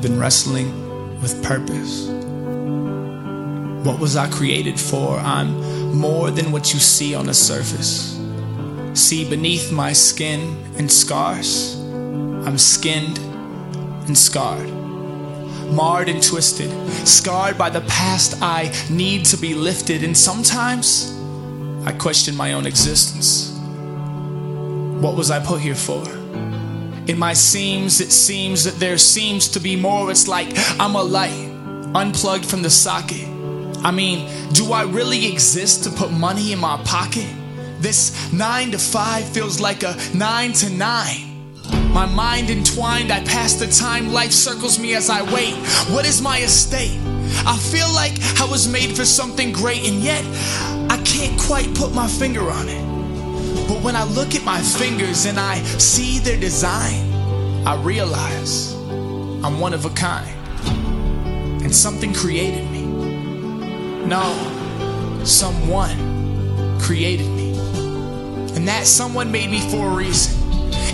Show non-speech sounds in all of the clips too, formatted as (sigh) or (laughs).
I've been wrestling with purpose. What was I created for? I'm more than what you see on the surface. See beneath my skin and scars, I'm skinned and scarred, marred and twisted, scarred by the past I need to be lifted. And sometimes I question my own existence. What was I put here for? In my seams, it seems that there seems to be more. It's like I'm a light unplugged from the socket. I mean, do I really exist to put money in my pocket? This nine to five feels like a nine to nine. My mind entwined, I pass the time, life circles me as I wait. What is my estate? I feel like I was made for something great, and yet I can't quite put my finger on it. But when I look at my fingers and I see their design, I realize I'm one of a kind. And something created me. No, someone created me. And that someone made me for a reason.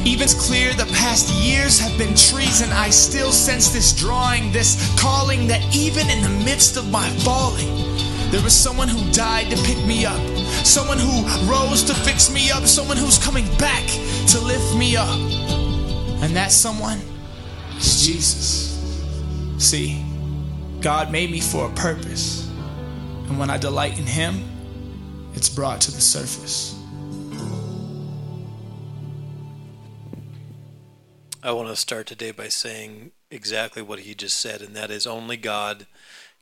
Even it's clear the past years have been treason, I still sense this drawing, this calling that even in the midst of my falling, there was someone who died to pick me up, someone who rose to fix me up, someone who's coming back to lift me up. And that someone is Jesus. See, God made me for a purpose. And when I delight in Him, it's brought to the surface. I want to start today by saying exactly what he just said, and that is only God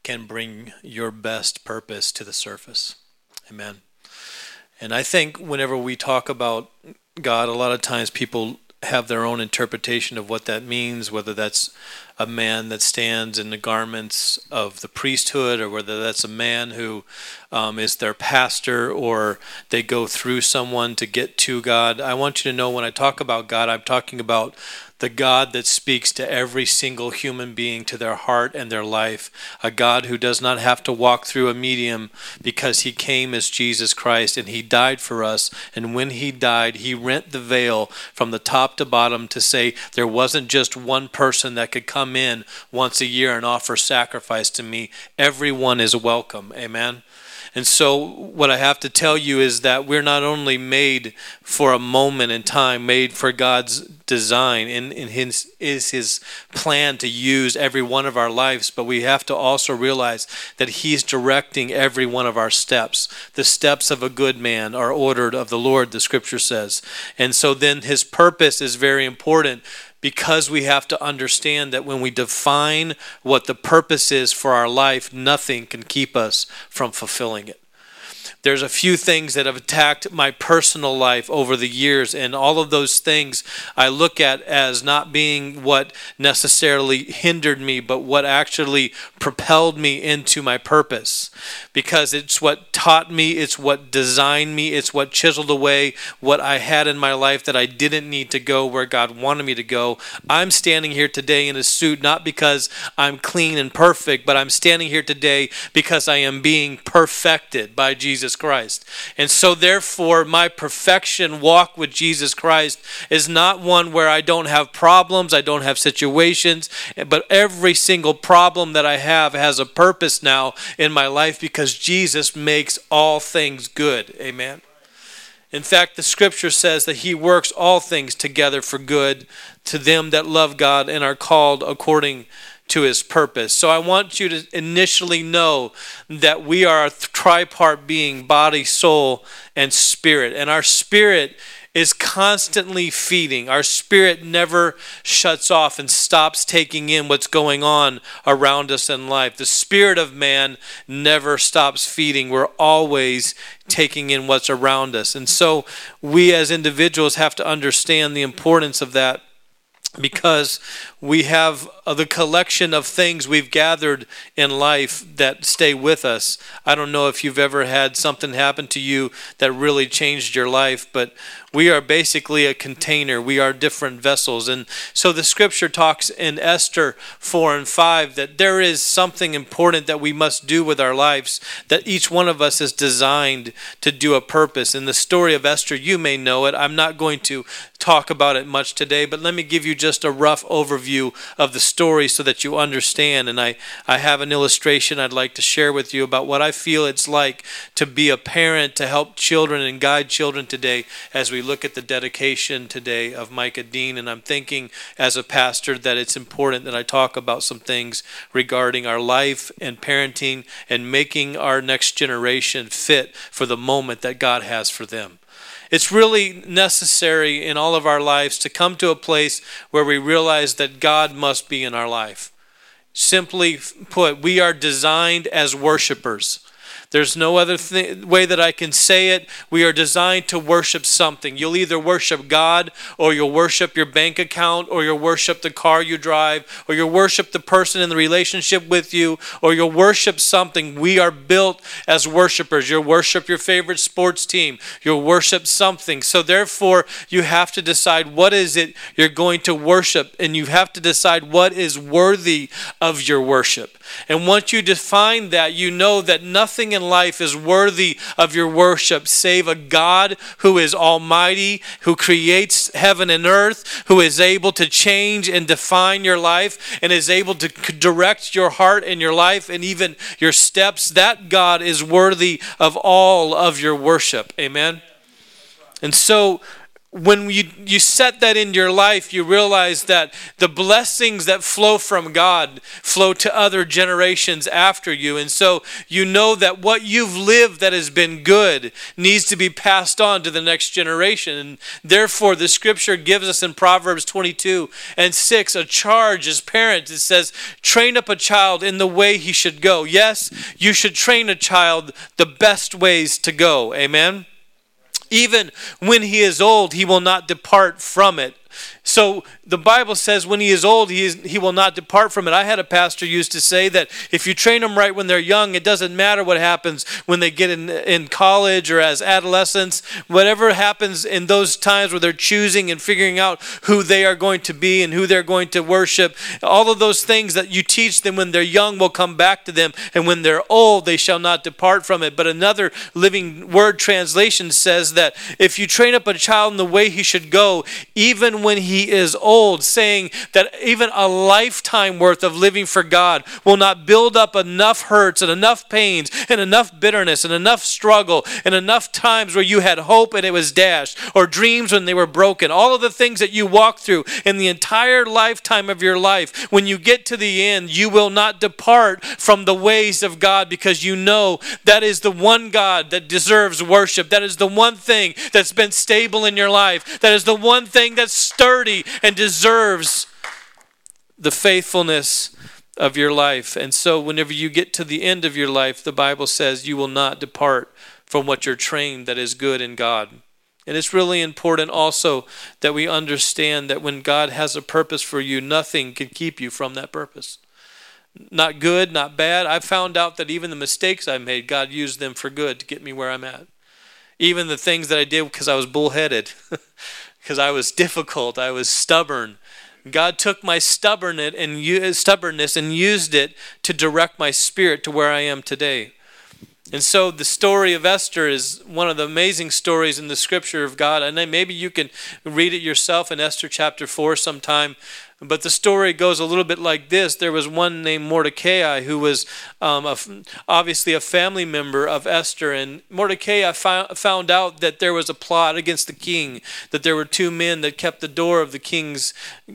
can bring your best purpose to the surface. Amen. And I think whenever we talk about God, a lot of times people have their own interpretation of what that means, whether that's a man that stands in the garments of the priesthood, or whether that's a man who um, is their pastor, or they go through someone to get to God. I want you to know when I talk about God, I'm talking about the God that speaks to every single human being, to their heart and their life, a God who does not have to walk through a medium because he came as Jesus Christ and he died for us. And when he died, he rent the veil from the top to bottom to say there wasn't just one person that could come in once a year and offer sacrifice to me. Everyone is welcome. Amen. And so, what I have to tell you is that we're not only made for a moment in time, made for God's design and in his is his plan to use every one of our lives but we have to also realize that he's directing every one of our steps the steps of a good man are ordered of the lord the scripture says and so then his purpose is very important because we have to understand that when we define what the purpose is for our life, nothing can keep us from fulfilling it there's a few things that have attacked my personal life over the years, and all of those things I look at as not being what necessarily hindered me, but what actually propelled me into my purpose. Because it's what taught me, it's what designed me, it's what chiseled away what I had in my life that I didn't need to go where God wanted me to go. I'm standing here today in a suit not because I'm clean and perfect, but I'm standing here today because I am being perfected by Jesus Jesus Christ. And so, therefore, my perfection walk with Jesus Christ is not one where I don't have problems, I don't have situations, but every single problem that I have has a purpose now in my life because Jesus makes all things good. Amen. In fact, the scripture says that he works all things together for good to them that love God and are called according to his purpose. So I want you to initially know that we are a tripart being body, soul, and spirit. And our spirit is constantly feeding. Our spirit never shuts off and stops taking in what's going on around us in life. The spirit of man never stops feeding. We're always taking in what's around us. And so we as individuals have to understand the importance of that because we have the collection of things we've gathered in life that stay with us. I don't know if you've ever had something happen to you that really changed your life, but we are basically a container. We are different vessels. And so the scripture talks in Esther 4 and 5 that there is something important that we must do with our lives, that each one of us is designed to do a purpose. In the story of Esther, you may know it. I'm not going to talk about it much today, but let me give you just a rough overview of the story so that you understand. And I, I have an illustration I'd like to share with you about what I feel it's like to be a parent, to help children and guide children today as we look at the dedication today of Micah Dean. And I'm thinking as a pastor that it's important that I talk about some things regarding our life and parenting and making our next generation fit for the moment that God has for them. It's really necessary in all of our lives to come to a place where we realize that God must be in our life. Simply put, we are designed as worshipers. There's no other th- way that I can say it. We are designed to worship something. You'll either worship God, or you'll worship your bank account, or you'll worship the car you drive, or you'll worship the person in the relationship with you, or you'll worship something. We are built as worshipers. You'll worship your favorite sports team, you'll worship something. So, therefore, you have to decide what is it you're going to worship, and you have to decide what is worthy of your worship. And once you define that, you know that nothing in life is worthy of your worship save a God who is almighty, who creates heaven and earth, who is able to change and define your life, and is able to direct your heart and your life and even your steps. That God is worthy of all of your worship. Amen. And so, when you, you set that in your life, you realize that the blessings that flow from God flow to other generations after you. And so you know that what you've lived that has been good needs to be passed on to the next generation. And therefore, the scripture gives us in Proverbs 22 and 6 a charge as parents. It says, train up a child in the way he should go. Yes, you should train a child the best ways to go. Amen. Even when he is old, he will not depart from it. So the Bible says when he is old, he, is, he will not depart from it. I had a pastor used to say that if you train them right when they're young, it doesn't matter what happens when they get in, in college or as adolescents. Whatever happens in those times where they're choosing and figuring out who they are going to be and who they're going to worship, all of those things that you teach them when they're young will come back to them. And when they're old, they shall not depart from it. But another living word translation says that if you train up a child in the way he should go, even when he he is old, saying that even a lifetime worth of living for God will not build up enough hurts and enough pains and enough bitterness and enough struggle and enough times where you had hope and it was dashed, or dreams when they were broken. All of the things that you walk through in the entire lifetime of your life, when you get to the end, you will not depart from the ways of God because you know that is the one God that deserves worship. That is the one thing that's been stable in your life. That is the one thing that's and deserves the faithfulness of your life. And so, whenever you get to the end of your life, the Bible says you will not depart from what you're trained that is good in God. And it's really important also that we understand that when God has a purpose for you, nothing can keep you from that purpose. Not good, not bad. I've found out that even the mistakes I made, God used them for good to get me where I'm at. Even the things that I did because I was bullheaded. (laughs) because I was difficult, I was stubborn. God took my stubbornness and stubbornness and used it to direct my spirit to where I am today. And so the story of Esther is one of the amazing stories in the scripture of God. And maybe you can read it yourself in Esther chapter 4 sometime. But the story goes a little bit like this. There was one named Mordecai who was um, a, obviously a family member of Esther. And Mordecai found out that there was a plot against the king, that there were two men that kept the door of the king's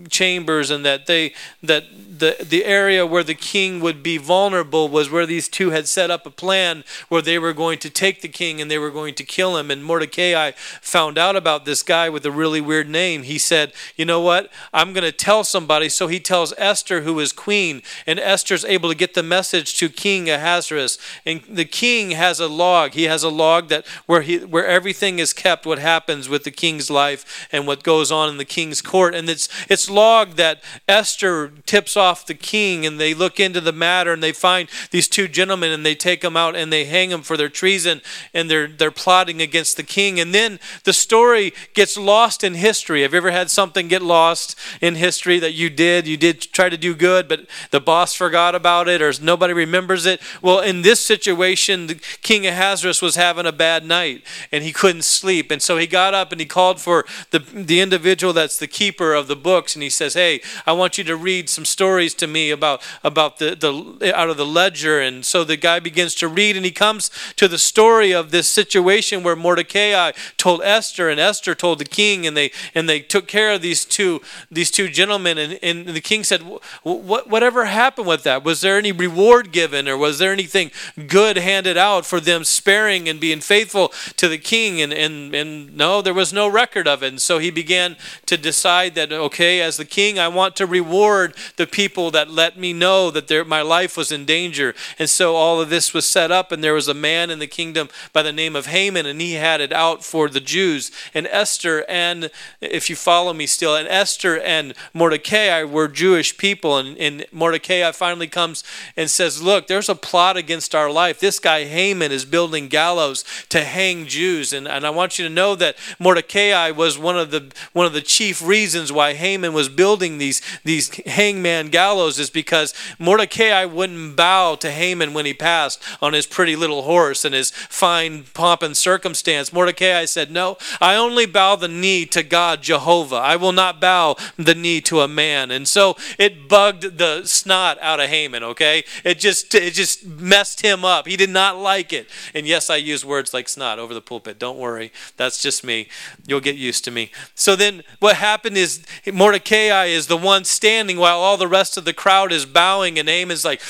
chambers, and that they that the, the area where the king would be vulnerable was where these two had set up a plan where they were going to take the king and they were going to kill him. And Mordecai found out about this guy with a really weird name. He said, You know what? I'm going to tell somebody. So he tells Esther, who is queen, and Esther's able to get the message to King Ahasuerus. And the king has a log. He has a log that where he where everything is kept, what happens with the king's life and what goes on in the king's court. And it's it's logged that Esther tips off the king, and they look into the matter, and they find these two gentlemen, and they take them out and they hang them for their treason, and they're they're plotting against the king. And then the story gets lost in history. Have you ever had something get lost in history? That you did. You did try to do good, but the boss forgot about it or nobody remembers it. Well, in this situation, the king Ahasuerus was having a bad night and he couldn't sleep. And so he got up and he called for the, the individual that's the keeper of the books and he says, Hey, I want you to read some stories to me about, about the, the out of the ledger. And so the guy begins to read and he comes to the story of this situation where Mordecai told Esther and Esther told the king and they and they took care of these two these two gentlemen and, and the king said what whatever happened with that? Was there any reward given or was there anything good handed out for them sparing and being faithful to the king? And and, and no there was no record of it. And so he began to decide that okay as the king I want to reward the people that let me know that their, my life was in danger. And so all of this was set up and there was a man in the kingdom by the name of Haman and he had it out for the Jews. And Esther and if you follow me still and Esther and Mordecai were Jewish people and, and Mordecai finally comes and says look there's a plot against our life this guy Haman is building gallows to hang Jews and, and I want you to know that Mordecai was one of the one of the chief reasons why Haman was building these these hangman gallows is because Mordecai wouldn't bow to Haman when he passed on his pretty little horse and his fine pomp and circumstance. Mordecai said, No, I only bow the knee to God Jehovah. I will not bow the knee to a man. And so it bugged the snot out of Haman, okay? It just it just messed him up. He did not like it. And yes, I use words like snot over the pulpit. Don't worry. That's just me. You'll get used to me. So then what happened is Mordecai is the one standing while all the rest of the crowd is bowing and Haman's like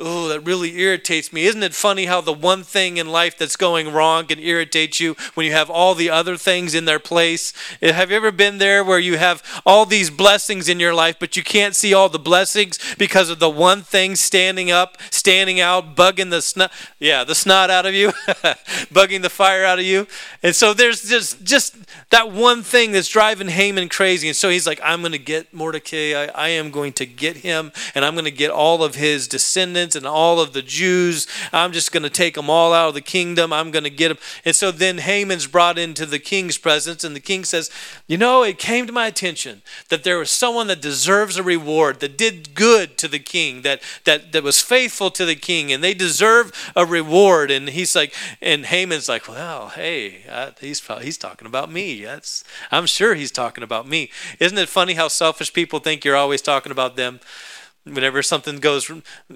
oh, that really irritates me. Isn't it funny how the one thing in life that's going wrong can irritate you when you have all the other things in their place? Eh, have you ever been there where you have all these blessings in your life, but you can't see all the blessings because of the one thing standing up, standing out, bugging the snot, yeah, the snot out of you, (laughs) bugging the fire out of you? And so there's just, just that one thing that's driving Haman crazy. And so he's like, I'm going to get Mordecai. I, I am going to get him, and I'm going to get all of his descendants and all of the Jews. I'm just going to take them all out of the kingdom. I'm going to get them. And so then Haman's brought into the king's presence, and the king says, You know, it came to my attention that there was someone that deserves a reward, that did good to the king, that, that, that was faithful to the king, and they deserve a reward. And he's like, and Haman's like, Well, hey, uh, he's, he's talking about me. That's, I'm sure he's talking about me. Isn't it funny how selfish people think you're always talking about them? Whenever something goes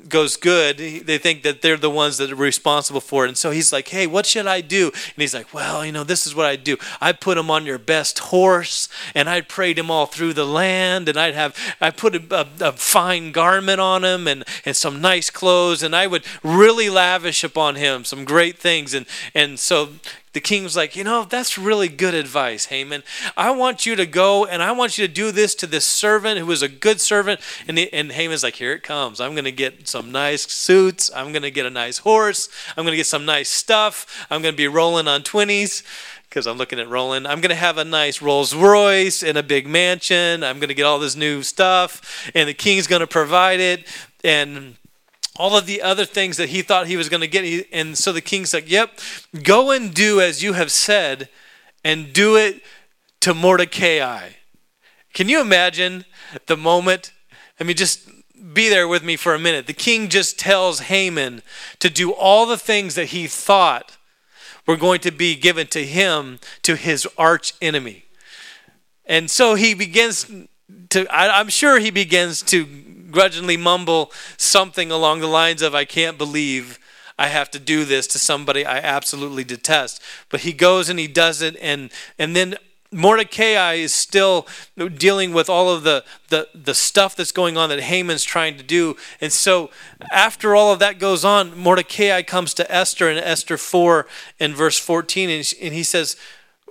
goes good they think that they're the ones that are responsible for it. And so he's like hey what should i do? And he's like well you know this is what i do. I put him on your best horse and i'd parade him all through the land and i'd have i put a, a, a fine garment on him and and some nice clothes and i would really lavish upon him some great things. And and so the king was like, You know, that's really good advice, Haman. I want you to go and I want you to do this to this servant who is a good servant. And, he, and Haman's like, Here it comes. I'm going to get some nice suits. I'm going to get a nice horse. I'm going to get some nice stuff. I'm going to be rolling on 20s because I'm looking at Roland. I'm going to have a nice Rolls Royce and a big mansion. I'm going to get all this new stuff, and the king's going to provide it. And all of the other things that he thought he was going to get. And so the king's like, Yep, go and do as you have said, and do it to Mordecai. Can you imagine the moment? I mean, just be there with me for a minute. The king just tells Haman to do all the things that he thought were going to be given to him to his arch enemy. And so he begins to, I, am sure he begins to grudgingly mumble something along the lines of, I can't believe I have to do this to somebody I absolutely detest. But he goes and he does it, and, and then Mordecai is still dealing with all of the, the, the stuff that's going on that Haman's trying to do. And so, after all of that goes on, Mordecai comes to Esther in Esther 4 and verse 14, and, and he says,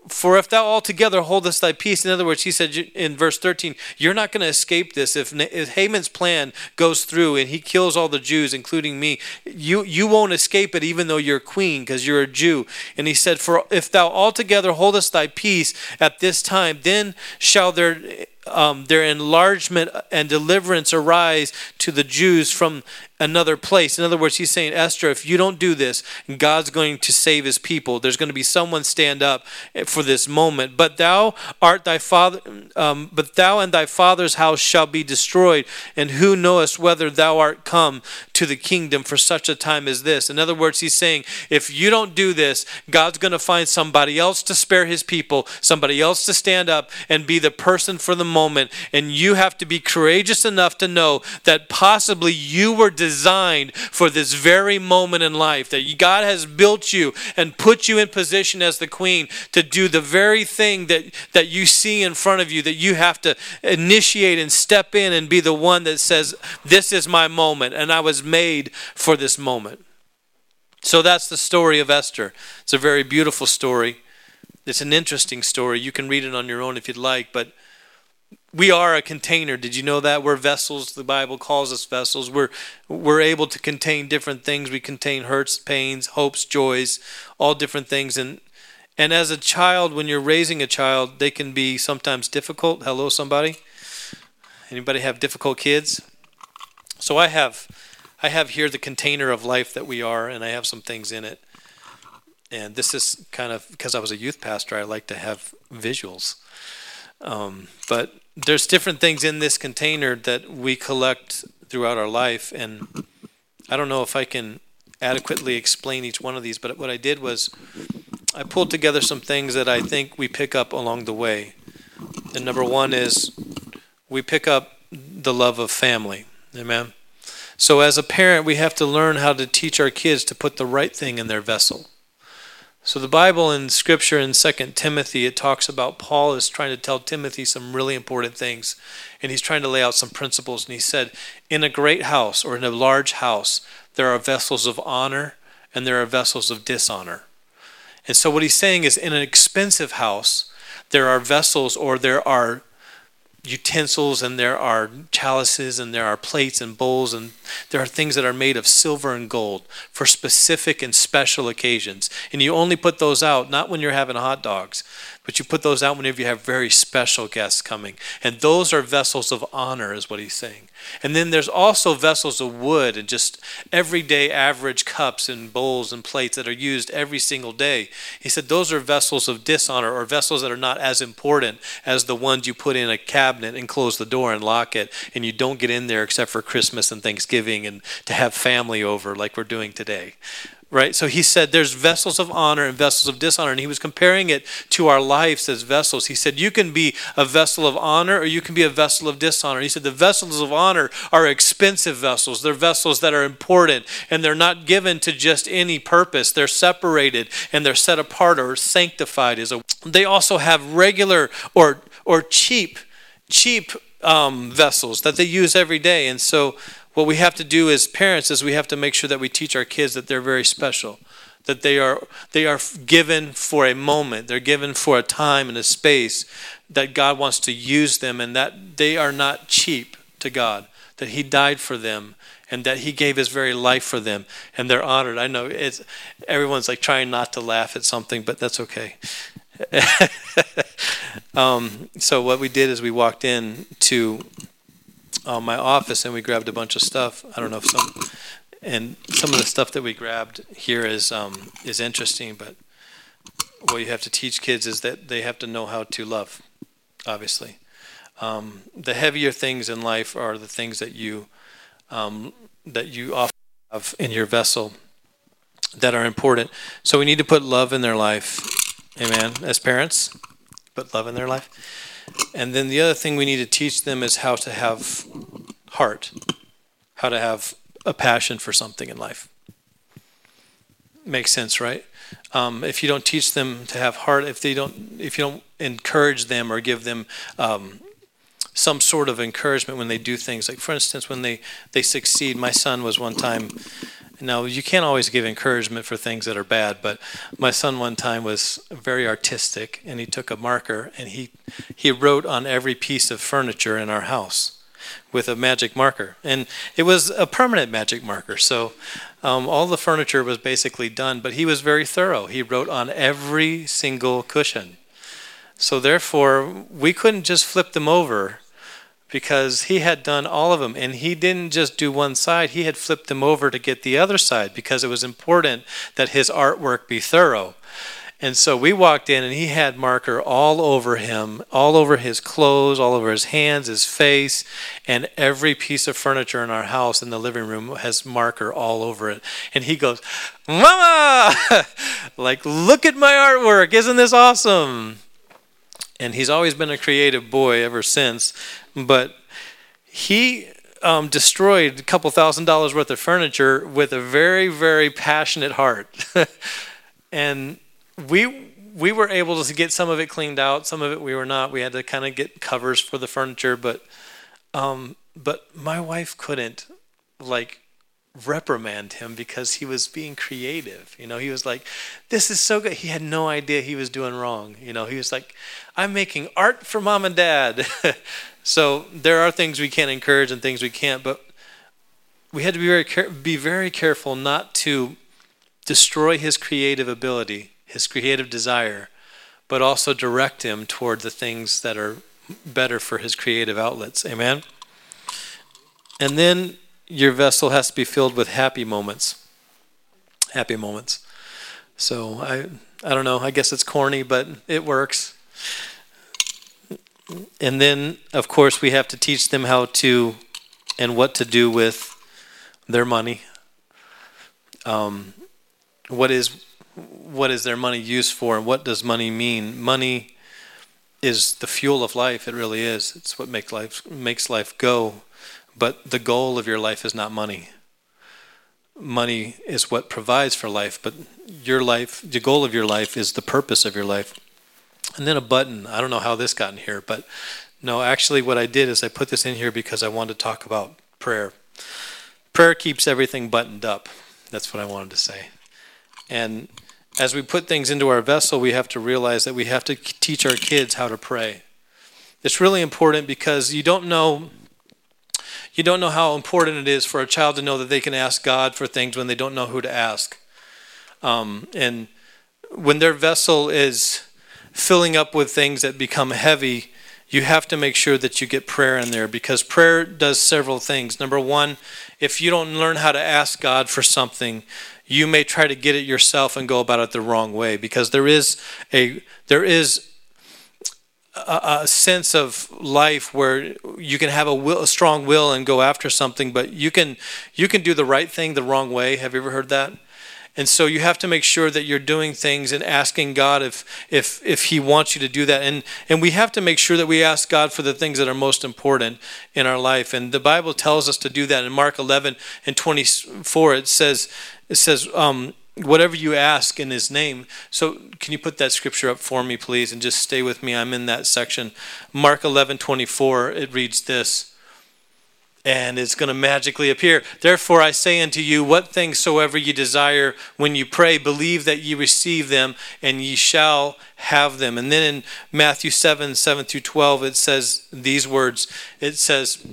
for if thou altogether holdest thy peace, in other words, he said in verse 13, you're not going to escape this. If, if Haman's plan goes through and he kills all the Jews, including me, you, you won't escape it even though you're queen because you're a Jew. And he said, For if thou altogether holdest thy peace at this time, then shall there um, their enlargement and deliverance arise to the Jews from another place. In other words, he's saying, Esther, if you don't do this, God's going to save his people. There's going to be someone stand up for this moment. But thou art thy father, um, but thou and thy father's house shall be destroyed. And who knowest whether thou art come to the kingdom for such a time as this? In other words, he's saying, if you don't do this, God's going to find somebody else to spare his people, somebody else to stand up and be the person for the moment. And you have to be courageous enough to know that possibly you were designed for this very moment in life, that God has built you and put you in position as the queen to do the very thing that, that you see in front of you, that you have to initiate and step in and be the one that says, This is my moment, and I was made for this moment. So that's the story of Esther. It's a very beautiful story. It's an interesting story. You can read it on your own if you'd like, but we are a container. Did you know that? We're vessels. The Bible calls us vessels. We're we're able to contain different things. We contain hurts, pains, hopes, joys, all different things. And and as a child, when you're raising a child, they can be sometimes difficult. Hello, somebody. Anybody have difficult kids? So I have I have here the container of life that we are, and I have some things in it. And this is kind of because I was a youth pastor, I like to have visuals. Um, but there's different things in this container that we collect throughout our life, and I don't know if I can adequately explain each one of these, but what I did was I pulled together some things that I think we pick up along the way. And number one is we pick up the love of family. Amen. So, as a parent, we have to learn how to teach our kids to put the right thing in their vessel. So the Bible and Scripture in 2 Timothy, it talks about Paul is trying to tell Timothy some really important things. And he's trying to lay out some principles. And he said, In a great house or in a large house, there are vessels of honor and there are vessels of dishonor. And so what he's saying is, in an expensive house, there are vessels or there are utensils and there are chalices and there are plates and bowls and there are things that are made of silver and gold for specific and special occasions. And you only put those out not when you're having hot dogs, but you put those out whenever you have very special guests coming. And those are vessels of honor, is what he's saying. And then there's also vessels of wood and just everyday average cups and bowls and plates that are used every single day. He said those are vessels of dishonor or vessels that are not as important as the ones you put in a cabinet and close the door and lock it and you don't get in there except for Christmas and Thanksgiving and to have family over like we're doing today right? So he said there's vessels of honor and vessels of dishonor. And he was comparing it to our lives as vessels. He said, You can be a vessel of honor or you can be a vessel of dishonor. He said, The vessels of honor are expensive vessels. They're vessels that are important and they're not given to just any purpose. They're separated and they're set apart or sanctified. Is a, they also have regular or, or cheap, cheap um, vessels that they use every day. And so what we have to do as parents is we have to make sure that we teach our kids that they're very special that they are they are given for a moment they're given for a time and a space that God wants to use them and that they are not cheap to God that he died for them and that he gave his very life for them and they're honored. I know it's everyone's like trying not to laugh at something but that's okay. (laughs) Um, so what we did is we walked in to uh, my office and we grabbed a bunch of stuff. I don't know if some and some of the stuff that we grabbed here is um, is interesting, but what you have to teach kids is that they have to know how to love. Obviously, um, the heavier things in life are the things that you um, that you often have in your vessel that are important. So we need to put love in their life. Amen. As parents, put love in their life. And then the other thing we need to teach them is how to have heart, how to have a passion for something in life. Makes sense, right? Um, if you don't teach them to have heart, if they don't, if you don't encourage them or give them um, some sort of encouragement when they do things, like for instance, when they they succeed. My son was one time now, you can't always give encouragement for things that are bad, but my son one time was very artistic and he took a marker and he, he wrote on every piece of furniture in our house with a magic marker. And it was a permanent magic marker. So um, all the furniture was basically done, but he was very thorough. He wrote on every single cushion. So therefore, we couldn't just flip them over because he had done all of them and he didn't just do one side he had flipped them over to get the other side because it was important that his artwork be thorough and so we walked in and he had marker all over him, all over his clothes, all over his hands, his face, and every piece of furniture in our house in the living room has marker all over it. And he goes, Mama! (laughs) like, look at my artwork. Isn't this awesome? And he's always been a creative boy ever since. But he um, destroyed a couple thousand dollars worth of furniture with a very, very passionate heart. (laughs) and we we were able to get some of it cleaned out. Some of it we were not. We had to kind of get covers for the furniture, but um, but my wife couldn't like reprimand him because he was being creative. You know, he was like, "This is so good." He had no idea he was doing wrong. You know, he was like, "I'm making art for mom and dad." (laughs) so there are things we can't encourage and things we can't, but we had to be very care- be very careful not to destroy his creative ability his creative desire, but also direct him toward the things that are better for his creative outlets. Amen? And then your vessel has to be filled with happy moments. Happy moments. So I I don't know, I guess it's corny, but it works. And then of course we have to teach them how to and what to do with their money. Um, what is what is their money used for and what does money mean? Money is the fuel of life. It really is. It's what makes life makes life go. But the goal of your life is not money. Money is what provides for life, but your life, the goal of your life is the purpose of your life. And then a button. I don't know how this got in here, but no, actually what I did is I put this in here because I wanted to talk about prayer. Prayer keeps everything buttoned up. That's what I wanted to say. And as we put things into our vessel, we have to realize that we have to teach our kids how to pray. It's really important because you don't know you don't know how important it is for a child to know that they can ask God for things when they don't know who to ask. Um, and when their vessel is filling up with things that become heavy, you have to make sure that you get prayer in there because prayer does several things. Number one, if you don't learn how to ask God for something, you may try to get it yourself and go about it the wrong way because there is a there is a, a sense of life where you can have a, will, a strong will and go after something, but you can you can do the right thing the wrong way. Have you ever heard that? And so you have to make sure that you're doing things and asking God if if if He wants you to do that. And and we have to make sure that we ask God for the things that are most important in our life. And the Bible tells us to do that. In Mark 11 and 24, it says it says, um, whatever you ask in his name. So can you put that scripture up for me, please, and just stay with me? I'm in that section. Mark 11, 24, it reads this. And it's going to magically appear. Therefore, I say unto you, what things soever ye desire when you pray, believe that ye receive them, and ye shall have them. And then in Matthew 7 7 through 12, it says these words It says,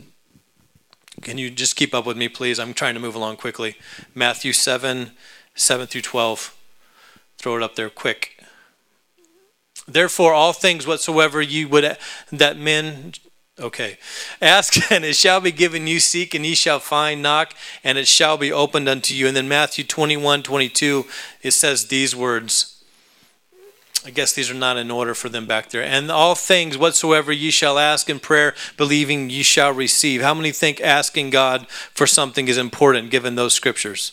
can you just keep up with me, please? I'm trying to move along quickly. Matthew 7, 7 through 12. Throw it up there quick. Therefore, all things whatsoever you would that men Okay. Ask (laughs) and it shall be given you, seek and ye shall find, knock and it shall be opened unto you. And then Matthew 21, 22, it says these words I guess these are not in order for them back there. And all things whatsoever ye shall ask in prayer, believing ye shall receive. How many think asking God for something is important given those scriptures?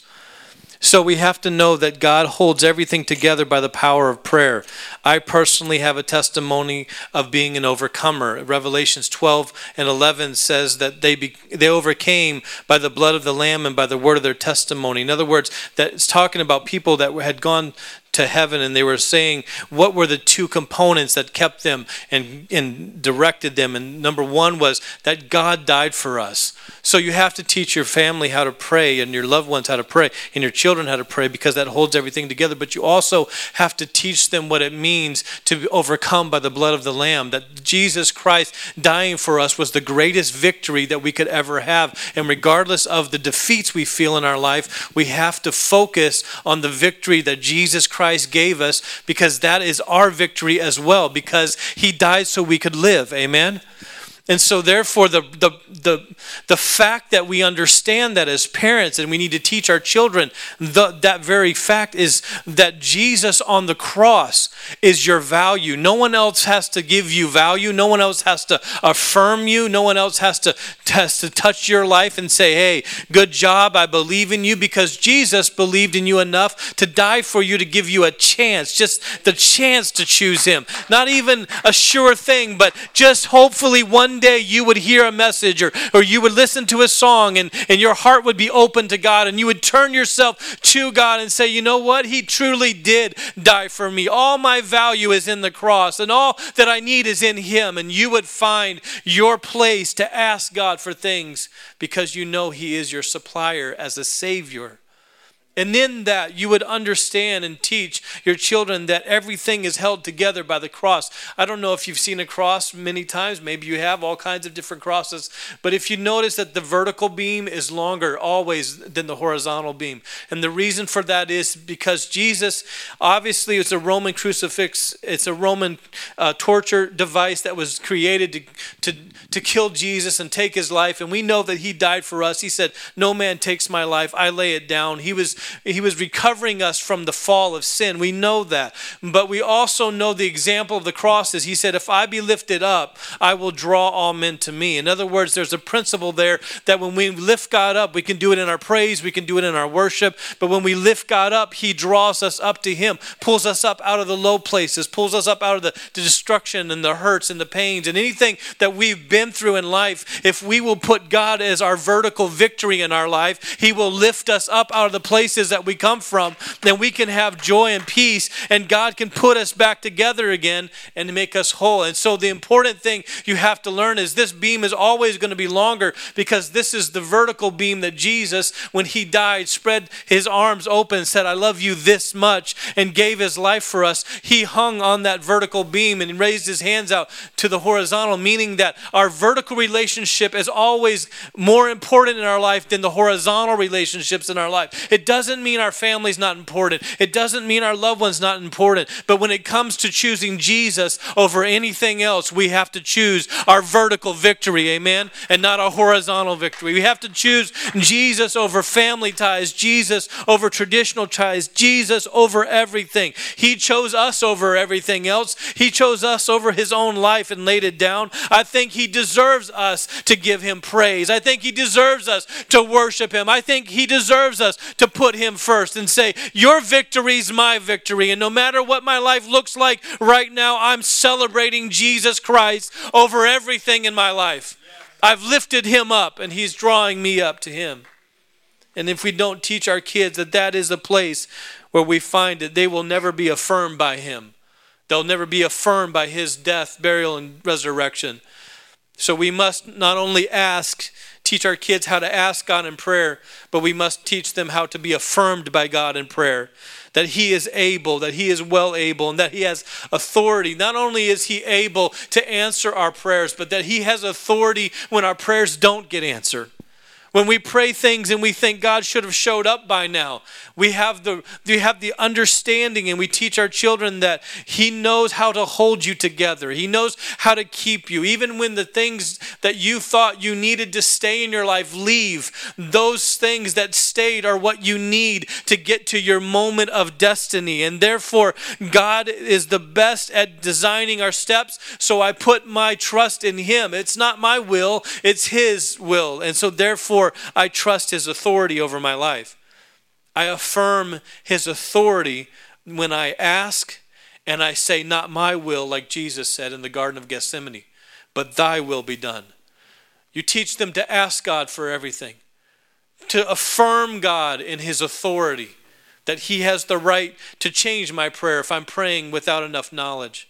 So we have to know that God holds everything together by the power of prayer. I personally have a testimony of being an overcomer. Revelations 12 and 11 says that they be, they overcame by the blood of the lamb and by the word of their testimony. In other words, that it's talking about people that had gone to heaven and they were saying what were the two components that kept them and, and directed them. And number one was that God died for us. So you have to teach your family how to pray and your loved ones how to pray and your children how to pray because that holds everything together. But you also have to teach them what it means to be overcome by the blood of the Lamb. That Jesus Christ dying for us was the greatest victory that we could ever have. And regardless of the defeats we feel in our life, we have to focus on the victory that Jesus Christ Christ gave us because that is our victory as well, because he died so we could live. Amen? And so, therefore, the, the, the, the fact that we understand that as parents and we need to teach our children, the, that very fact is that Jesus on the cross is your value. No one else has to give you value. No one else has to affirm you. No one else has to, has to touch your life and say, hey, good job, I believe in you, because Jesus believed in you enough to die for you to give you a chance, just the chance to choose Him. Not even a sure thing, but just hopefully one day you would hear a message or, or you would listen to a song and, and your heart would be open to God and you would turn yourself to God and say, you know what? He truly did die for me. All my value is in the cross and all that I need is in Him. And you would find your place to ask God for things because you know He is your supplier as a Savior. And in that, you would understand and teach your children that everything is held together by the cross. I don't know if you've seen a cross many times. Maybe you have all kinds of different crosses. But if you notice that the vertical beam is longer always than the horizontal beam. And the reason for that is because Jesus, obviously, it's a Roman crucifix, it's a Roman uh, torture device that was created to, to, to kill Jesus and take his life. And we know that he died for us. He said, No man takes my life, I lay it down. He was he was recovering us from the fall of sin. We know that. But we also know the example of the cross is he said, If I be lifted up, I will draw all men to me. In other words, there's a principle there that when we lift God up, we can do it in our praise, we can do it in our worship. But when we lift God up, he draws us up to him, pulls us up out of the low places, pulls us up out of the, the destruction and the hurts and the pains and anything that we've been through in life. If we will put God as our vertical victory in our life, he will lift us up out of the places places that we come from, then we can have joy and peace, and God can put us back together again and make us whole. And so, the important thing you have to learn is this beam is always going to be longer because this is the vertical beam that Jesus, when he died, spread his arms open, said, I love you this much, and gave his life for us. He hung on that vertical beam and raised his hands out to the horizontal, meaning that our vertical relationship is always more important in our life than the horizontal relationships in our life. It doesn't doesn't mean our family's not important. It doesn't mean our loved one's not important. But when it comes to choosing Jesus over anything else, we have to choose our vertical victory, amen, and not a horizontal victory. We have to choose Jesus over family ties, Jesus over traditional ties, Jesus over everything. He chose us over everything else. He chose us over his own life and laid it down. I think he deserves us to give him praise. I think he deserves us to worship him. I think he deserves us to put him first and say, Your victory is my victory. And no matter what my life looks like right now, I'm celebrating Jesus Christ over everything in my life. I've lifted him up and he's drawing me up to him. And if we don't teach our kids that that is a place where we find it, they will never be affirmed by him. They'll never be affirmed by his death, burial, and resurrection. So we must not only ask teach our kids how to ask God in prayer, but we must teach them how to be affirmed by God in prayer. That He is able, that He is well able, and that He has authority. Not only is He able to answer our prayers, but that He has authority when our prayers don't get answered. When we pray things and we think God should have showed up by now, we have the we have the understanding and we teach our children that He knows how to hold you together. He knows how to keep you. Even when the things that you thought you needed to stay in your life leave, those things that stayed are what you need to get to your moment of destiny. And therefore, God is the best at designing our steps. So I put my trust in Him. It's not my will, it's His will. And so therefore I trust his authority over my life. I affirm his authority when I ask and I say, Not my will, like Jesus said in the Garden of Gethsemane, but thy will be done. You teach them to ask God for everything, to affirm God in his authority, that he has the right to change my prayer if I'm praying without enough knowledge.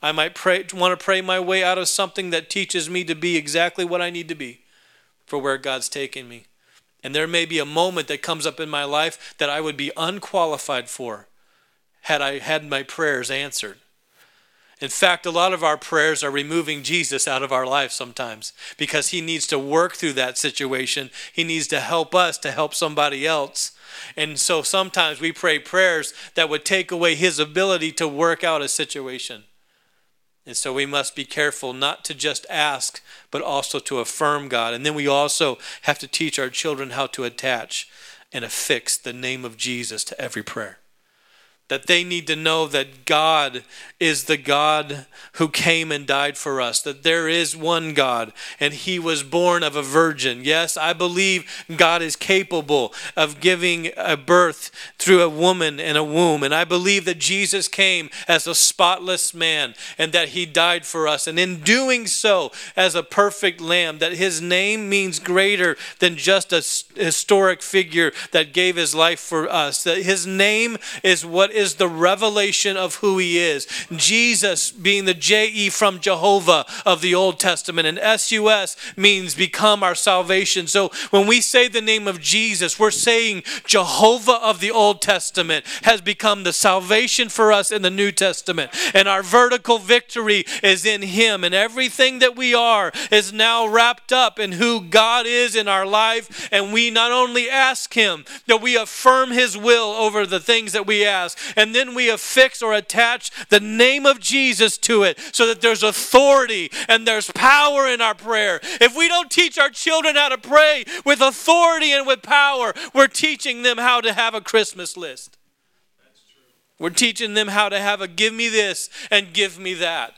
I might pray, want to pray my way out of something that teaches me to be exactly what I need to be for where God's taking me. And there may be a moment that comes up in my life that I would be unqualified for had I had my prayers answered. In fact, a lot of our prayers are removing Jesus out of our life sometimes because he needs to work through that situation. He needs to help us to help somebody else. And so sometimes we pray prayers that would take away his ability to work out a situation. And so we must be careful not to just ask, but also to affirm God. And then we also have to teach our children how to attach and affix the name of Jesus to every prayer that they need to know that God is the God who came and died for us, that there is one God and he was born of a virgin. Yes, I believe God is capable of giving a birth through a woman in a womb. And I believe that Jesus came as a spotless man and that he died for us. And in doing so, as a perfect lamb, that his name means greater than just a historic figure that gave his life for us, that his name is what is the revelation of who he is. Jesus being the J-E from Jehovah of the Old Testament, and S-U-S means become our salvation. So when we say the name of Jesus, we're saying Jehovah of the Old Testament has become the salvation for us in the New Testament. And our vertical victory is in him. And everything that we are is now wrapped up in who God is in our life. And we not only ask him, that we affirm his will over the things that we ask and then we affix or attach the name of Jesus to it so that there's authority and there's power in our prayer. If we don't teach our children how to pray with authority and with power, we're teaching them how to have a Christmas list. We're teaching them how to have a give me this and give me that.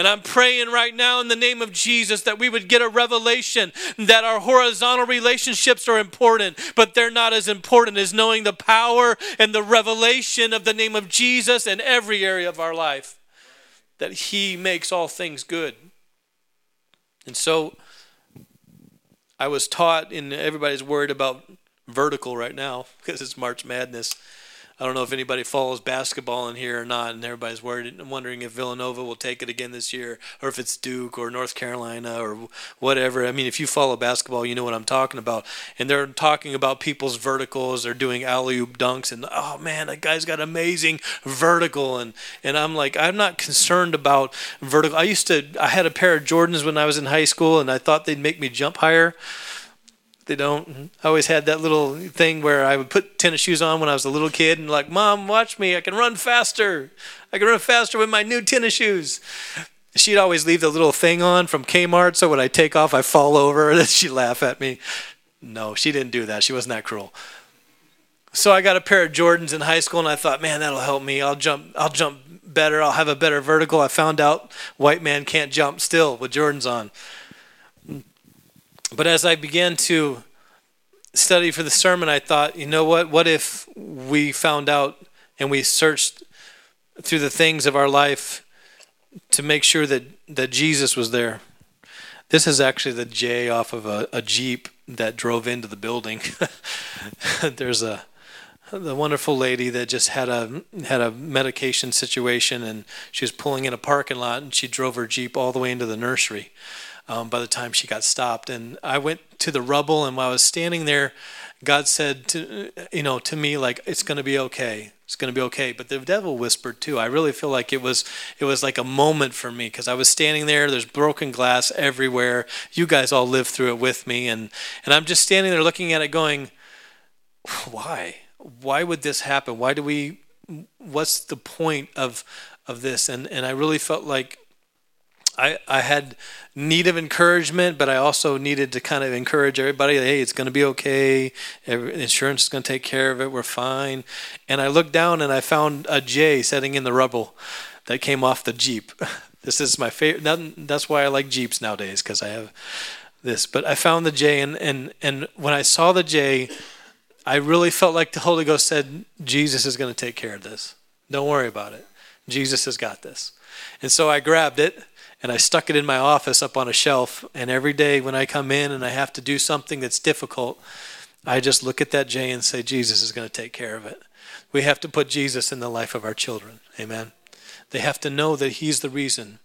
And I'm praying right now in the name of Jesus that we would get a revelation that our horizontal relationships are important, but they're not as important as knowing the power and the revelation of the name of Jesus in every area of our life. That He makes all things good. And so I was taught, and everybody's worried about vertical right now because it's March Madness. I don't know if anybody follows basketball in here or not, and everybody's worried, wondering if Villanova will take it again this year, or if it's Duke or North Carolina or whatever. I mean, if you follow basketball, you know what I'm talking about. And they're talking about people's verticals. They're doing alley oop dunks, and oh man, that guy's got amazing vertical. And and I'm like, I'm not concerned about vertical. I used to, I had a pair of Jordans when I was in high school, and I thought they'd make me jump higher. They don't. I always had that little thing where I would put tennis shoes on when I was a little kid and like, Mom, watch me. I can run faster. I can run faster with my new tennis shoes. She'd always leave the little thing on from Kmart, so when I take off, I fall over. And (laughs) she'd laugh at me. No, she didn't do that. She wasn't that cruel. So I got a pair of Jordans in high school, and I thought, man, that'll help me. I'll jump. I'll jump better. I'll have a better vertical. I found out white man can't jump still with Jordans on. But as I began to study for the sermon, I thought, you know what? What if we found out and we searched through the things of our life to make sure that, that Jesus was there? This is actually the J off of a, a Jeep that drove into the building. (laughs) There's a the wonderful lady that just had a had a medication situation and she was pulling in a parking lot and she drove her Jeep all the way into the nursery um, by the time she got stopped. And I went to the rubble, and while I was standing there, God said to you know to me like it's going to be okay. It's going to be okay. But the devil whispered too. I really feel like it was it was like a moment for me because I was standing there. There's broken glass everywhere. You guys all lived through it with me, and and I'm just standing there looking at it, going, why? Why would this happen? Why do we? What's the point of of this? And and I really felt like I, I had need of encouragement, but I also needed to kind of encourage everybody. Hey, it's going to be okay. Insurance is going to take care of it. We're fine. And I looked down and I found a J sitting in the rubble that came off the Jeep. (laughs) This is my favorite. That's why I like Jeeps nowadays because I have this. But I found the J, and and and when I saw the J, I really felt like the Holy Ghost said, "Jesus is going to take care of this. Don't worry about it. Jesus has got this." And so I grabbed it and I stuck it in my office up on a shelf. And every day when I come in and I have to do something that's difficult, I just look at that J and say, Jesus is going to take care of it. We have to put Jesus in the life of our children. Amen. They have to know that He's the reason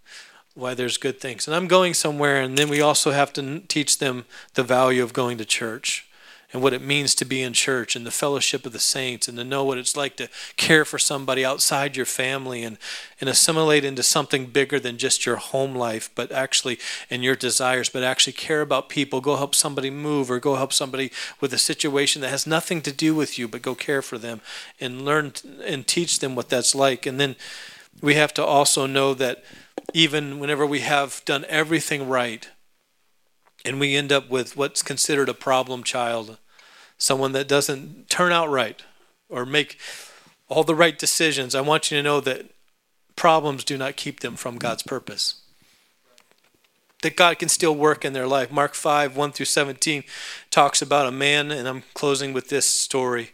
why there's good things. And I'm going somewhere, and then we also have to teach them the value of going to church and what it means to be in church and the fellowship of the saints and to know what it's like to care for somebody outside your family and, and assimilate into something bigger than just your home life, but actually and your desires, but actually care about people. Go help somebody move or go help somebody with a situation that has nothing to do with you, but go care for them and learn and teach them what that's like. And then we have to also know that even whenever we have done everything right and we end up with what's considered a problem child, someone that doesn't turn out right or make all the right decisions, I want you to know that problems do not keep them from God's purpose. That God can still work in their life. Mark 5, 1 through 17 talks about a man, and I'm closing with this story.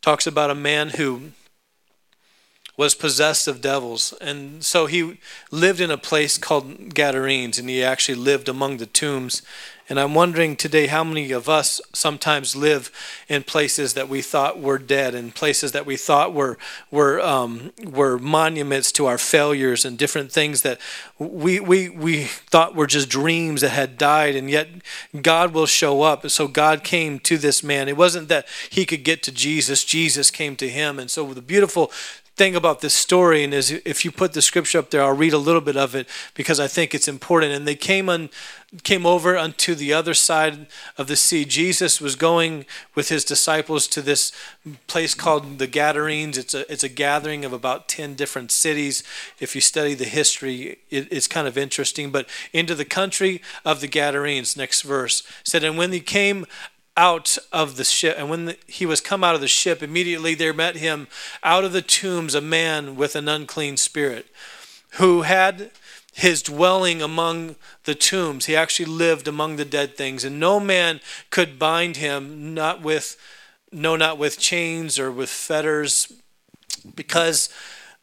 Talks about a man who was possessed of devils. And so he lived in a place called Gadarenes, and he actually lived among the tombs. And I'm wondering today how many of us sometimes live in places that we thought were dead, and places that we thought were were um, were monuments to our failures and different things that we we we thought were just dreams that had died, and yet God will show up. And so God came to this man. It wasn't that he could get to Jesus; Jesus came to him. And so the beautiful thing about this story and is if you put the scripture up there i'll read a little bit of it because i think it's important. And they came on came over unto the other side of the sea. Jesus was going with his disciples to this place called the gadarenes. It's a, it's a gathering of about 10 different cities. If you study the history it, it's kind of interesting. But into the country of the gadarenes next verse. Said and when he came out of the ship. And when the, he was come out of the ship, immediately there met him out of the tombs a man with an unclean spirit who had his dwelling among the tombs. He actually lived among the dead things, and no man could bind him, not with no, not with chains or with fetters, because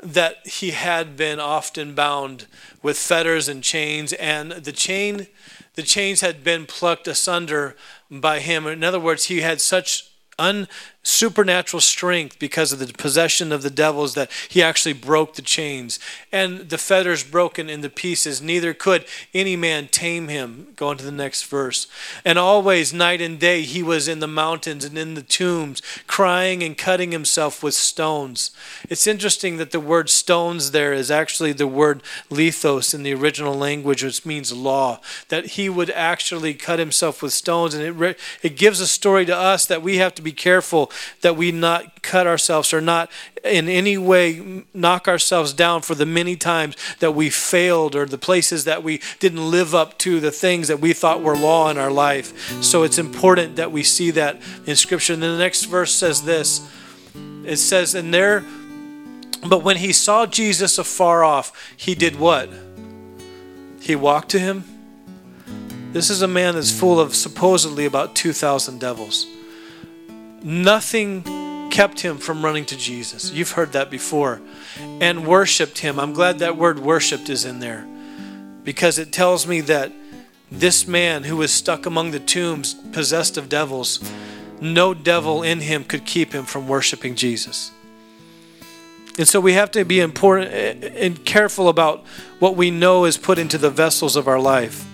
that he had been often bound with fetters and chains, and the chain the chains had been plucked asunder by him. In other words, he had such un supernatural strength because of the possession of the devils that he actually broke the chains. And the fetters broken into pieces. Neither could any man tame him. Go on to the next verse. And always night and day he was in the mountains and in the tombs crying and cutting himself with stones. It's interesting that the word stones there is actually the word lithos in the original language which means law. That he would actually cut himself with stones. And it, it gives a story to us that we have to be careful that we not cut ourselves or not in any way knock ourselves down for the many times that we failed or the places that we didn't live up to the things that we thought were law in our life. So it's important that we see that in Scripture. And the next verse says this it says, And there, but when he saw Jesus afar off, he did what? He walked to him. This is a man that's full of supposedly about 2,000 devils. Nothing kept him from running to Jesus. You've heard that before. And worshiped him. I'm glad that word worshiped is in there because it tells me that this man who was stuck among the tombs, possessed of devils, no devil in him could keep him from worshiping Jesus. And so we have to be important eh, eh, and careful about what we know is put into the vessels of our life.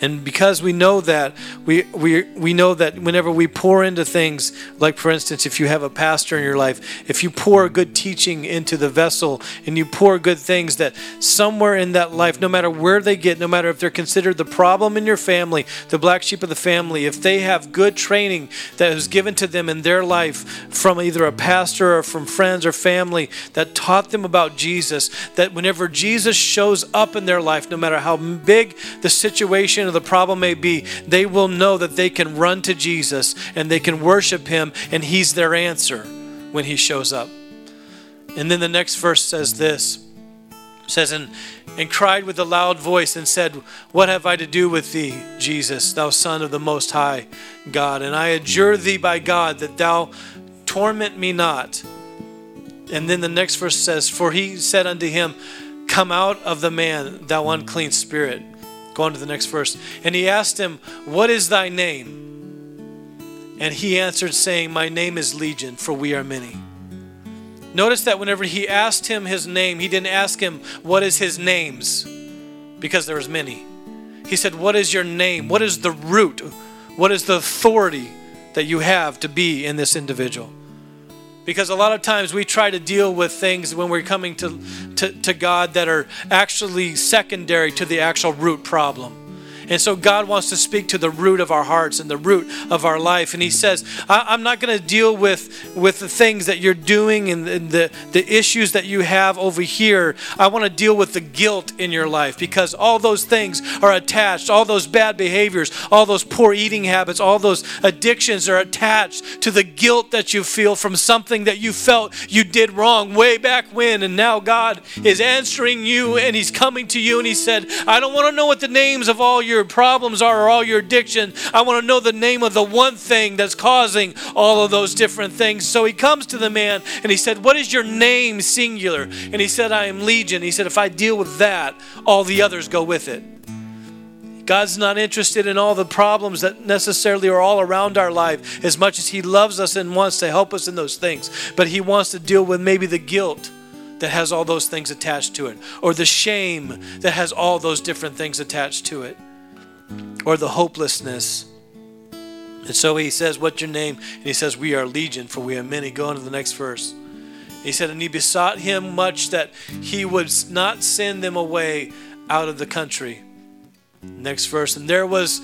And because we know that, we, we, we know that whenever we pour into things, like for instance, if you have a pastor in your life, if you pour good teaching into the vessel and you pour good things, that somewhere in that life, no matter where they get, no matter if they're considered the problem in your family, the black sheep of the family, if they have good training that is given to them in their life from either a pastor or from friends or family that taught them about Jesus, that whenever Jesus shows up in their life, no matter how big the situation the problem may be, they will know that they can run to Jesus and they can worship Him, and He's their answer when He shows up. And then the next verse says this says, and, and cried with a loud voice and said, What have I to do with thee, Jesus, thou Son of the Most High God? And I adjure thee by God that thou torment me not. And then the next verse says, For he said unto him, Come out of the man, thou unclean spirit. Go on to the next verse. And he asked him, What is thy name? And he answered, saying, My name is Legion, for we are many. Notice that whenever he asked him his name, he didn't ask him, What is his names? Because there was many. He said, What is your name? What is the root? What is the authority that you have to be in this individual? Because a lot of times we try to deal with things when we're coming to, to, to God that are actually secondary to the actual root problem. And so God wants to speak to the root of our hearts and the root of our life. And He says, I, am not going to deal with, with the things that you're doing and the, the, the issues that you have over here. I want to deal with the guilt in your life because all those things are attached, all those bad behaviors, all those poor eating habits, all those addictions are attached to the guilt that you feel from something that you felt you did wrong way back when. And now God is answering you and He's coming to you and He said, I don't want to know what the names of all your problems are or all your addiction. I want to know the name of the one thing that's causing all of those different things. So He comes to the man and He said, What is your name, singular? And he said, I am Legion. He said, If I deal with that, all the others go with it. God's not interested in all the problems that necessarily are all around our life as much as He loves us and wants to help us in those things. But He wants to deal with maybe the guilt that has all those things attached to it, or the shame that has all those different things attached to it, or the hopelessness. And so He says, What's your name? And He says, We are Legion, for we are many. Go on to the next verse. He said, And He besought Him much that He would not send them away out of the country. Next verse. And there was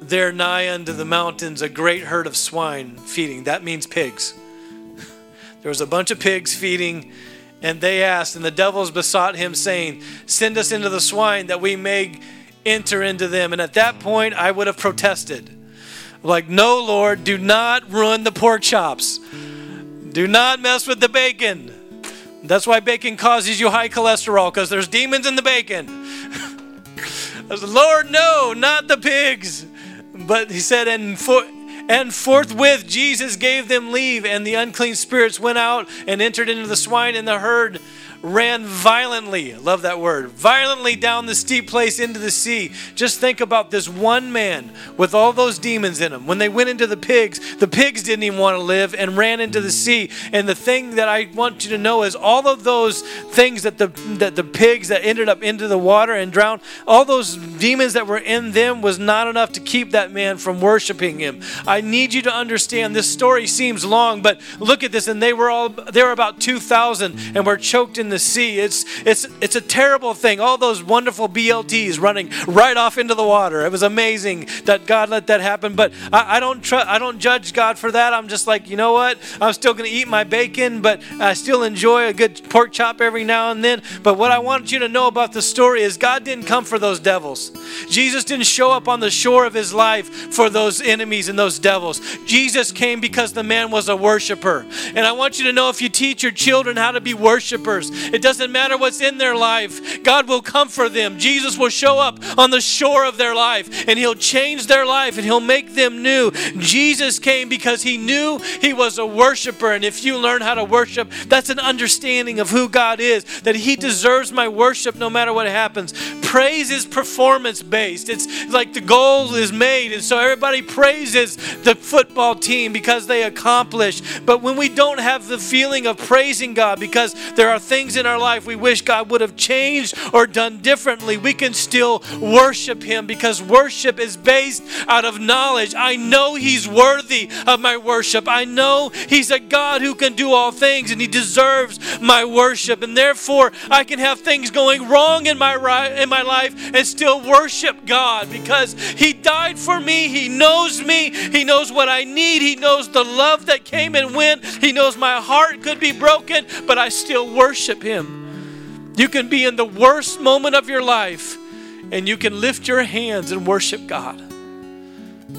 there nigh unto the mountains a great herd of swine feeding. That means pigs. (laughs) there was a bunch of pigs feeding, and they asked, and the devils besought him, saying, Send us into the swine that we may enter into them. And at that point, I would have protested. Like, no, Lord, do not ruin the pork chops. Do not mess with the bacon. That's why bacon causes you high cholesterol, because there's demons in the bacon. (laughs) I said, Lord, no, not the pigs. But he said, and for, and forthwith Jesus gave them leave, and the unclean spirits went out and entered into the swine, and the herd ran violently, love that word, violently down the steep place into the sea. Just think about this one man with all those demons in him. When they went into the pigs, the pigs didn't even want to live and ran into the sea. And the thing that I want you to know is all of those things that the that the pigs that ended up into the water and drowned, all those demons that were in them was not enough to keep that man from worshiping him. I need you to understand this story seems long, but look at this and they were all they were about 2000 and were choked in the sea. It's, it's, it's a terrible thing. All those wonderful BLTs running right off into the water. It was amazing that God let that happen. But I, I don't tr- I don't judge God for that. I'm just like, you know what? I'm still going to eat my bacon, but I still enjoy a good pork chop every now and then. But what I want you to know about the story is God didn't come for those devils. Jesus didn't show up on the shore of his life for those enemies and those devils. Jesus came because the man was a worshiper. And I want you to know if you teach your children how to be worshipers, it doesn't matter what's in their life. God will comfort them. Jesus will show up on the shore of their life and he'll change their life and he'll make them new. Jesus came because he knew he was a worshiper. And if you learn how to worship, that's an understanding of who God is, that he deserves my worship no matter what happens. Praise is performance based. It's like the goal is made. And so everybody praises the football team because they accomplish. But when we don't have the feeling of praising God because there are things in our life we wish God would have changed or done differently, we can still worship Him because worship is based out of knowledge. I know He's worthy of my worship. I know He's a God who can do all things and He deserves my worship. And therefore, I can have things going wrong in my, in my life and still worship God because He died for me. He knows me. He knows what I need. He knows the love that came and went. He knows my heart could be broken, but I still worship him. You can be in the worst moment of your life and you can lift your hands and worship God.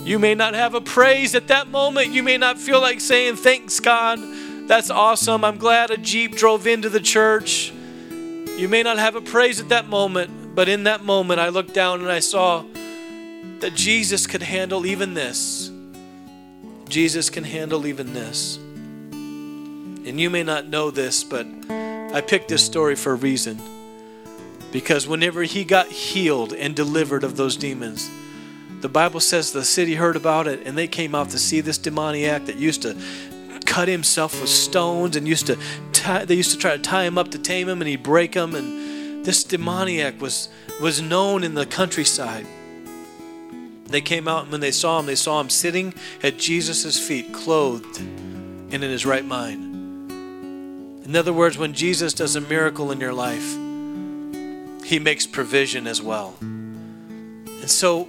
You may not have a praise at that moment. You may not feel like saying, Thanks, God. That's awesome. I'm glad a Jeep drove into the church. You may not have a praise at that moment, but in that moment, I looked down and I saw that Jesus could handle even this. Jesus can handle even this. And you may not know this, but I picked this story for a reason. Because whenever he got healed and delivered of those demons, the Bible says the city heard about it and they came out to see this demoniac that used to cut himself with stones and used to tie, they used to try to tie him up to tame him and he'd break him and this demoniac was was known in the countryside. They came out and when they saw him, they saw him sitting at Jesus' feet, clothed and in his right mind. In other words, when Jesus does a miracle in your life, he makes provision as well. And so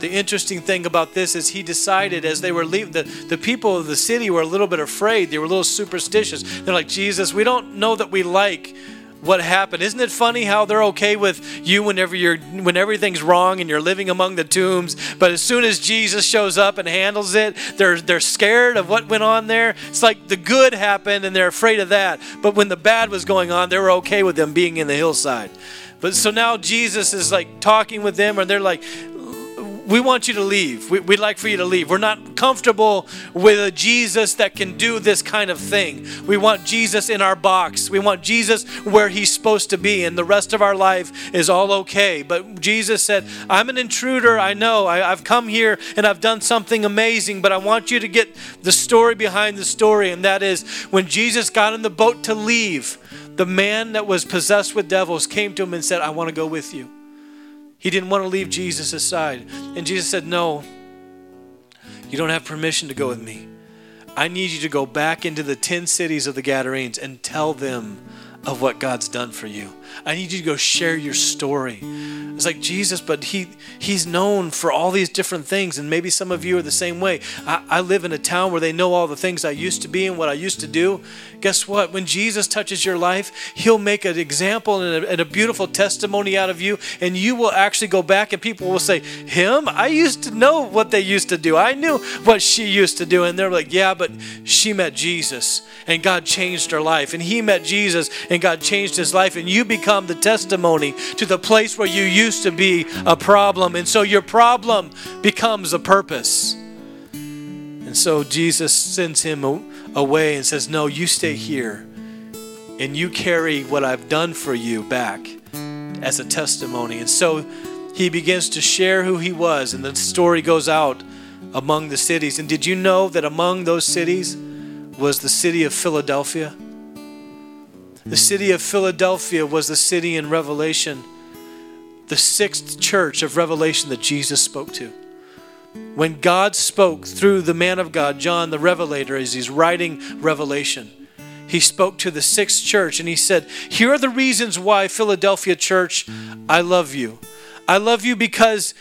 the interesting thing about this is he decided as they were leaving, the, the people of the city were a little bit afraid. They were a little superstitious. They're like, Jesus, we don't know that we like what happened. Isn't it funny how they're okay with you whenever you're when everything's wrong and you're living among the tombs, but as soon as Jesus shows up and handles it, they're they're scared of what went on there. It's like the good happened and they're afraid of that. But when the bad was going on, they were okay with them being in the hillside. But so now Jesus is like talking with them and they're like we want you to leave. We, would like for you to leave. We're not comfortable with a Jesus that can do this kind of thing. We want Jesus in our box. We want Jesus where he's supposed to be, and the rest of our life is all okay. But Jesus said, I'm an intruder. I know. I, I've come here and I've done something amazing, but I want you to get the story behind the story, and that is when Jesus got in the boat to leave, the man that was possessed with devils came to him and said, I want to go with you. He didn't want to leave Jesus aside. And Jesus said, No, you don't have permission to go with me. I need you to go back into the 10 cities of the Gadarenes and tell them of what God's done for you. I need you to go share your story. It's like Jesus, but he he's known for all these different things, and maybe some of you are the same way. I, I live in a town where they know all the things I used to be and what I used to do. Guess what? When Jesus touches your life, he'll make an example and a, and a beautiful testimony out of you, and you will actually go back and people will say, Him? I used to know what they used to do. I knew what she used to do. And they're like, Yeah, but she met Jesus and God changed her life. And he met Jesus and God changed his life. And you become the testimony to the place where you used to be a problem. And so your problem becomes a purpose. And so Jesus sends him away and says, No, you stay here. And you carry what I've done for you back as a testimony. And so he begins to share who he was. And the story goes out among the cities. And did you know that among those cities, was the city of Philadelphia. The city of Philadelphia was the city in Revelation, the sixth church of Revelation that Jesus spoke to. When God spoke through the man of God, John the Revelator, as he's writing Revelation, he spoke to the sixth church and he said, Here are the reasons why, Philadelphia church, I love you. I love you because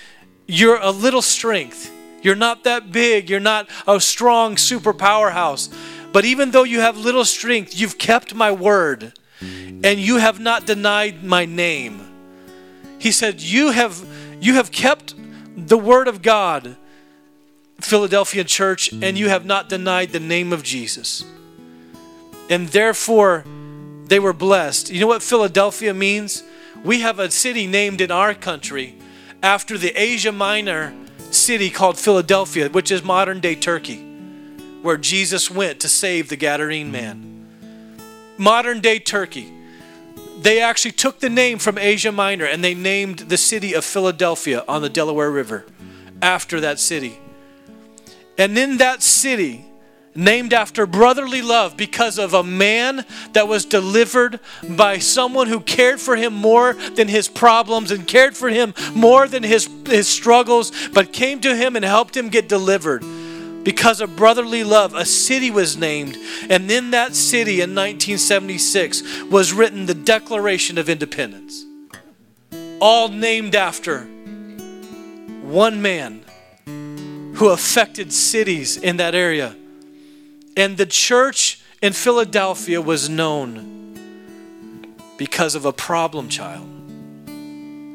you're a little strength. You're not that big. You're not a strong super powerhouse. But even though you have little strength, you've kept my word and you have not denied my name. He said, You have you have kept the word of God, Philadelphia church, and you have not denied the name of Jesus. And therefore they were blessed. You know what Philadelphia means? We have a city named in our country after the Asia Minor city called Philadelphia, which is modern day Turkey where Jesus went to save the Gadarene man. Modern day Turkey. They actually took the name from Asia Minor and they named the city of Philadelphia on the Delaware River after that city. And in that city, named after brotherly love because of a man that was delivered by someone who cared for him more than his problems and cared for him more than his, his struggles, but came to him and helped him get delivered. Because of brotherly love, a city was named, and in that city in 1976 was written the Declaration of Independence. All named after one man who affected cities in that area. And the church in Philadelphia was known because of a problem child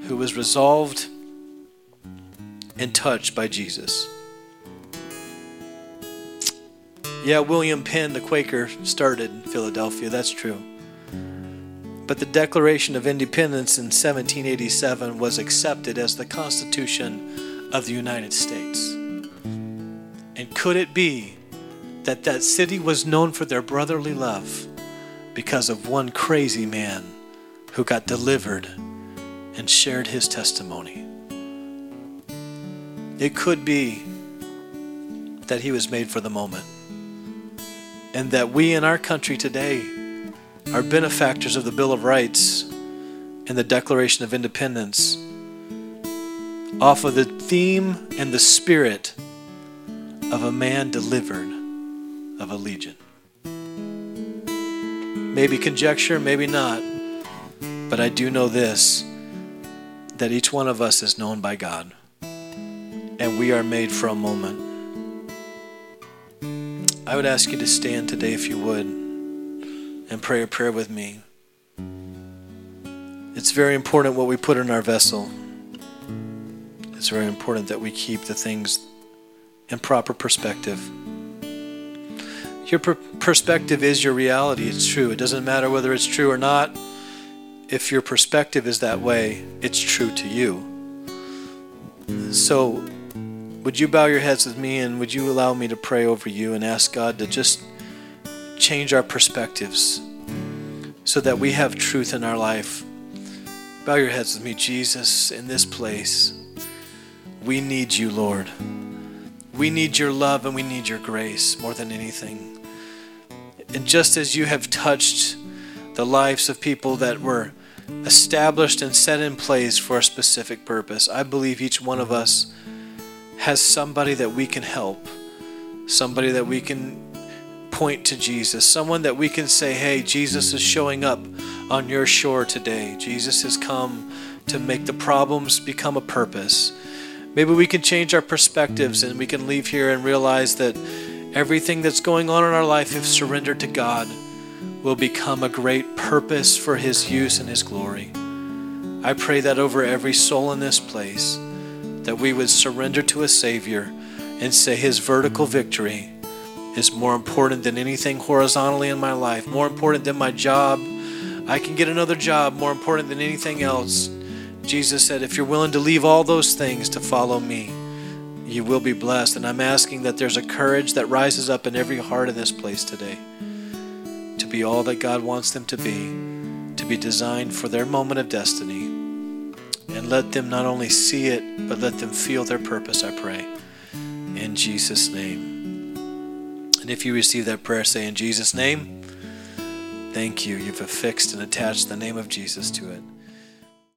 who was resolved and touched by Jesus. Yeah, William Penn, the Quaker, started in Philadelphia. That's true. But the Declaration of Independence in 1787 was accepted as the Constitution of the United States. And could it be that that city was known for their brotherly love because of one crazy man who got delivered and shared his testimony? It could be that he was made for the moment and that we in our country today are benefactors of the Bill of Rights and the Declaration of Independence off of the theme and the spirit of a man delivered of a legion. Maybe conjecture, maybe not, but I do know this that each one of us is known by God. and we are made for a moment. I would ask you to stand today if you would and pray a prayer with me. It's very important what we put in our vessel. It's very important that we keep the things in proper perspective. Your per- perspective is your reality. It's true. It doesn't matter whether it's true or not. If your perspective is that way, it's true to you. So, would you bow your heads with me and would you allow me to pray over you and ask God to just change our perspectives so that we have truth in our life? Bow your heads with me, Jesus, in this place. We need you, Lord. We need your love and we need your grace more than anything. And just as you have touched the lives of people that were established and set in place for a specific purpose, I believe each one of us has somebody that we can help, somebody that we can point to Jesus, someone that we can say, hey, Jesus is showing up on your shore today. Jesus has come to make the problems become a purpose. Maybe we can change our perspectives and we can leave here and realize that Everything that's going on in our life, if surrendered to God, will become a great purpose for His use and His glory. I pray that over every soul in this place, that we would surrender to a Savior and say His vertical victory is more important than anything horizontally in my life, more important than my job. I can get another job, more important than anything else. Jesus said, If you're willing to leave all those things to follow me, you will be blessed. And I'm asking that there's a courage that rises up in every heart in this place today to be all that God wants them to be, to be designed for their moment of destiny. And let them not only see it, but let them feel their purpose, I pray. In Jesus' name. And if you receive that prayer, say, In Jesus' name, thank you. You've affixed and attached the name of Jesus to it.